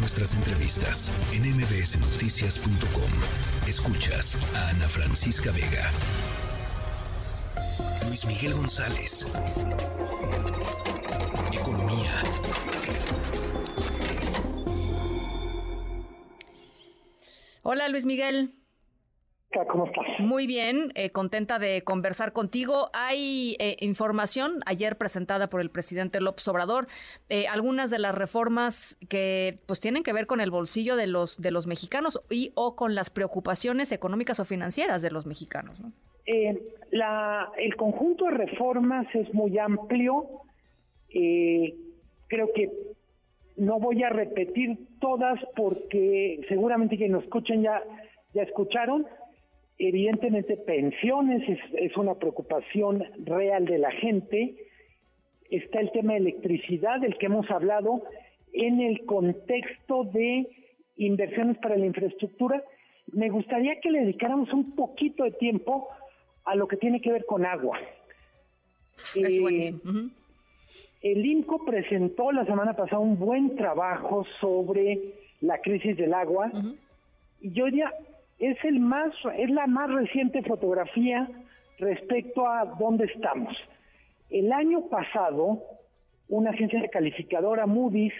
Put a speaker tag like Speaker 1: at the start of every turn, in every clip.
Speaker 1: nuestras entrevistas en mbsnoticias.com. Escuchas a Ana Francisca Vega. Luis Miguel González. Economía.
Speaker 2: Hola Luis Miguel.
Speaker 3: ¿Cómo estás?
Speaker 2: Muy bien, eh, contenta de conversar contigo. Hay eh, información ayer presentada por el presidente López Obrador, eh, algunas de las reformas que pues tienen que ver con el bolsillo de los de los mexicanos y o con las preocupaciones económicas o financieras de los mexicanos. ¿no?
Speaker 3: la, el conjunto de reformas es muy amplio. creo que no voy a repetir todas porque seguramente quienes nos escuchen ya ya escucharon Evidentemente, pensiones es, una preocupación real de la gente. Está el tema de electricidad, del que hemos hablado, en el contexto de inversiones para la infraestructura. Me gustaría que le dedicáramos un poquito de tiempo a lo que tiene que ver con agua.
Speaker 2: Eh,
Speaker 3: el INCO presentó la semana pasada un buen trabajo sobre la crisis del agua. Y yo ya es el más es la más reciente fotografía respecto a dónde estamos. El año pasado, una agencia calificadora Moody's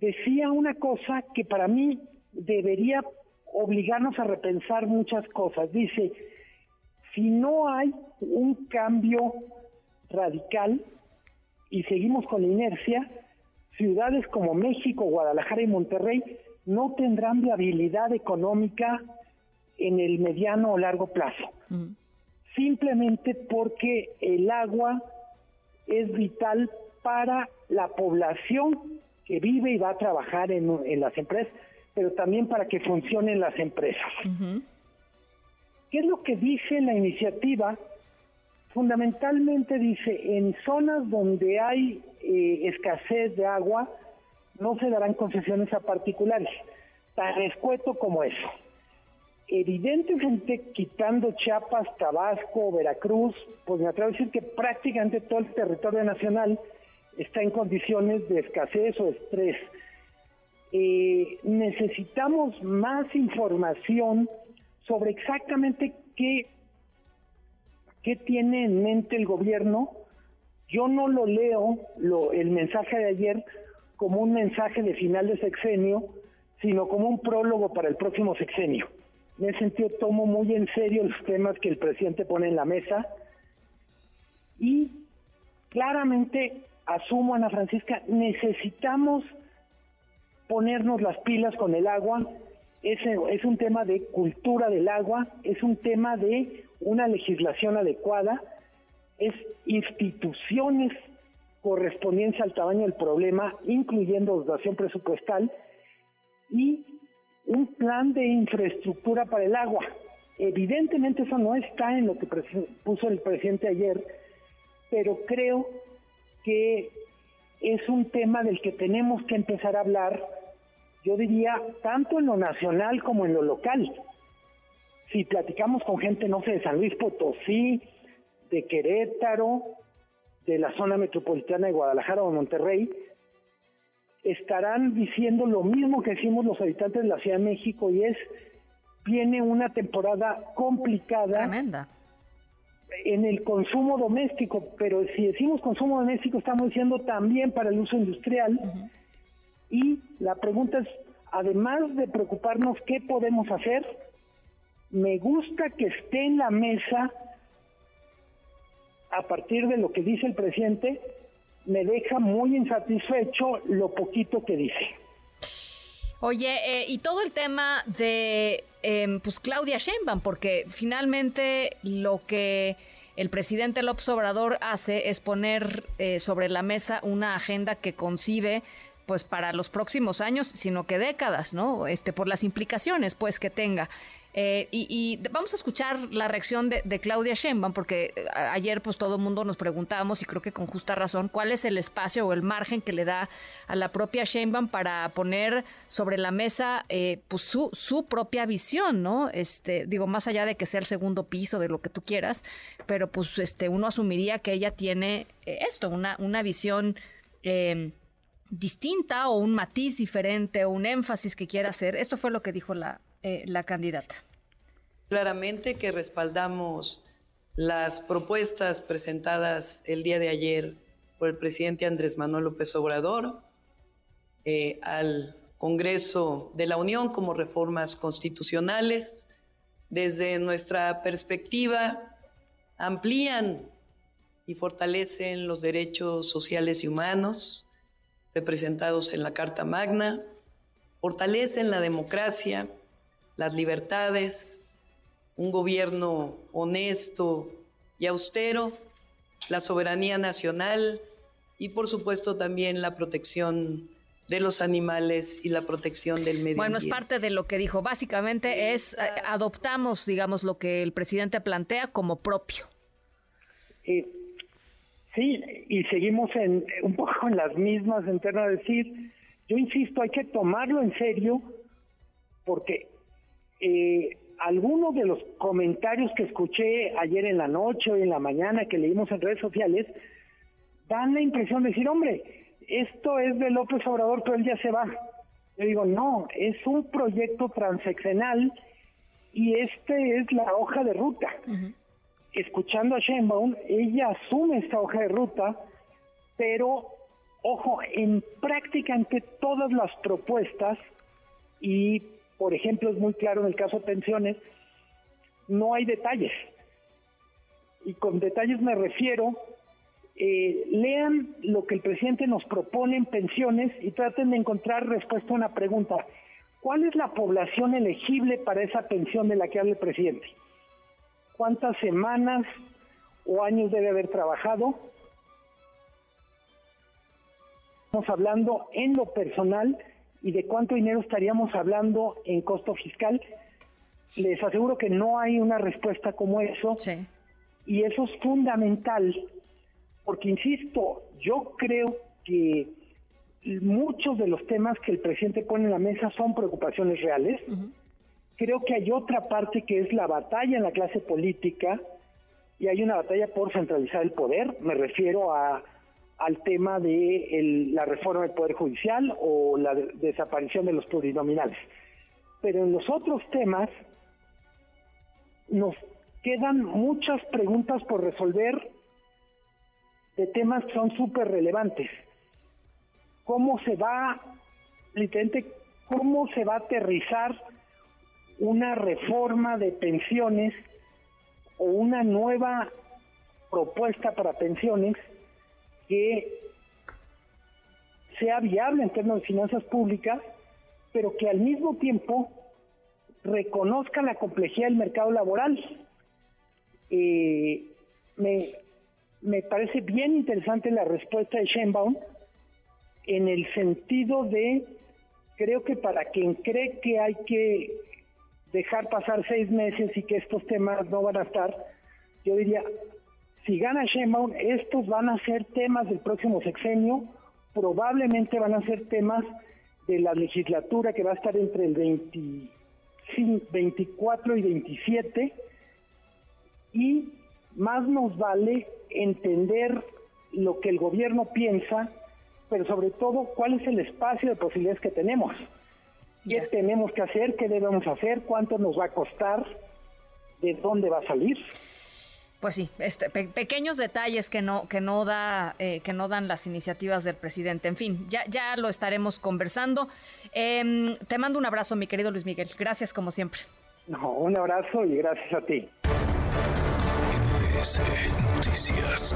Speaker 3: decía una cosa que para mí debería obligarnos a repensar muchas cosas. Dice, si no hay un cambio radical y seguimos con la inercia, ciudades como México, Guadalajara y Monterrey no tendrán viabilidad económica en el mediano o largo plazo. Simplemente porque el agua es vital para la población que vive y va a trabajar en, las empresas, pero también para que funcionen las empresas. ¿Qué es lo que dice la iniciativa? Fundamentalmente dice, en zonas donde hay eh, escasez de agua, no se darán concesiones a particulares, tan escueto como eso evidentemente quitando Chiapas, Tabasco, Veracruz, pues me atrevo a decir que prácticamente todo el territorio nacional está en condiciones de escasez o estrés. Eh, necesitamos más información sobre exactamente qué, qué tiene en mente el gobierno. Yo no lo leo, lo, el mensaje de ayer, como un mensaje de final de sexenio, sino como un prólogo para el próximo sexenio. En ese sentido, tomo muy en serio los temas que el presidente pone en la mesa y claramente asumo, Ana Francisca, necesitamos ponernos las pilas con el agua. Es, es un tema de cultura del agua, es un tema de una legislación adecuada, es instituciones correspondientes al tamaño del problema, incluyendo dotación presupuestal, y un plan de infraestructura para el agua. Evidentemente eso no está en lo que puso el presidente ayer, pero creo que es un tema del que tenemos que empezar a hablar, yo diría, tanto en lo nacional como en lo local. Si platicamos con gente, no sé, de San Luis Potosí, de Querétaro, de la zona metropolitana de Guadalajara o Monterrey, estarán diciendo lo mismo que decimos los habitantes de la Ciudad de México y es, viene una temporada complicada.
Speaker 2: Tremenda.
Speaker 3: En el consumo doméstico, pero si decimos consumo doméstico estamos diciendo también para el uso industrial. Y la pregunta es, además de preocuparnos qué podemos hacer, me gusta que esté en la mesa a partir de lo que dice el presidente, me deja muy insatisfecho lo poquito que dice.
Speaker 2: Oye, eh, y todo el tema de em, pues Claudia Sheinbaum, porque finalmente lo que el presidente López Obrador hace es poner eh, sobre la mesa una agenda que concibe pues para los próximos años, sino que décadas, ¿no? Este, por las implicaciones pues que tenga. Eh, y, vamos a escuchar la reacción de, Claudia Sheinbaum, porque eh, ayer pues todo el mundo nos preguntábamos, y creo que con justa razón, cuál es el espacio o el margen que le da a la propia Sheinbaum para poner sobre la mesa eh, pues su, su propia visión, ¿no? Este, digo, más allá de que sea el segundo piso de lo que tú quieras, pero pues este, uno asumiría que ella tiene esto, una, una visión distinta o un matiz diferente o un énfasis que quiera hacer. Esto fue lo que dijo la, eh, la candidata.
Speaker 4: Claramente que respaldamos las propuestas presentadas el día de ayer por el presidente Andrés Manuel López Obrador eh, al Congreso de la Unión como reformas constitucionales. Desde nuestra perspectiva, amplían y fortalecen los derechos sociales y humanos representados en la Carta Magna, fortalecen la democracia, las libertades, un gobierno honesto y austero, la soberanía nacional y por supuesto también la protección de los animales y la protección del medio
Speaker 2: bueno,
Speaker 4: ambiente.
Speaker 2: Bueno, es parte de lo que dijo. Básicamente es, eh, adoptamos, digamos, lo que el presidente plantea como propio.
Speaker 3: Eh, sí, y seguimos en un poco en las mismas en torno a decir, yo insisto, hay que tomarlo en serio porque eh, algunos de los comentarios que escuché ayer en la noche o en la mañana que leímos en redes sociales dan la impresión de decir, hombre, esto es de López Obrador, pero él ya se va. Yo digo, no, es un proyecto transeccional y este es la hoja de ruta. Escuchando a Sheinbaum, ella asume esta hoja de ruta, pero, ojo, en prácticamente todas las propuestas, y por ejemplo es muy claro en el caso de pensiones, no hay detalles. Y con detalles me refiero eh, lean lo que el presidente nos propone en pensiones y traten de encontrar respuesta a una pregunta. ¿Cuál es la población elegible para esa pensión de la que habla el presidente? ¿Cuántas semanas o años debe haber trabajado? Estamos hablando en lo personal y de cuánto dinero estaríamos hablando en costo fiscal. Les aseguro que no hay una respuesta como eso.
Speaker 2: Sí.
Speaker 3: Y eso es fundamental porque insisto, yo creo que muchos de los temas que el presidente pone en la mesa son preocupaciones reales. Creo que hay otra parte que es la batalla en la clase política y hay una batalla por centralizar el poder. Me refiero a, al tema de la reforma del Poder Judicial o la desaparición de los plurinominales. Pero en los otros temas nos quedan muchas preguntas por resolver de temas que son súper relevantes. ¿Cómo se va, literalmente, cómo se va a aterrizar una reforma de pensiones o una nueva propuesta para pensiones que sea viable en términos de finanzas públicas, pero que al mismo tiempo reconozca la complejidad del mercado laboral. Eh, me, me parece bien interesante la respuesta de Sheinbaum en el sentido de, creo que para quien cree que hay que dejar pasar seis meses y que estos temas no van a estar, yo diría, si gana Sheinbaum, estos van a ser temas del próximo sexenio, probablemente van a ser temas de la legislatura que va a estar entre el 24 y 27, y más nos vale entender lo que el gobierno piensa, pero sobre todo cuál es el espacio de posibilidades que tenemos. ¿Qué tenemos que hacer? ¿Qué debemos hacer? ¿Cuánto nos va a costar? ¿De dónde va a salir?
Speaker 2: Pues sí, este, pequeños detalles que no que no da eh, que no dan las iniciativas del presidente. En fin, ya ya lo estaremos conversando. Em, te mando un abrazo, mi querido Luis Miguel. Gracias como siempre.
Speaker 3: No, un abrazo y gracias a ti.
Speaker 1: Noticias.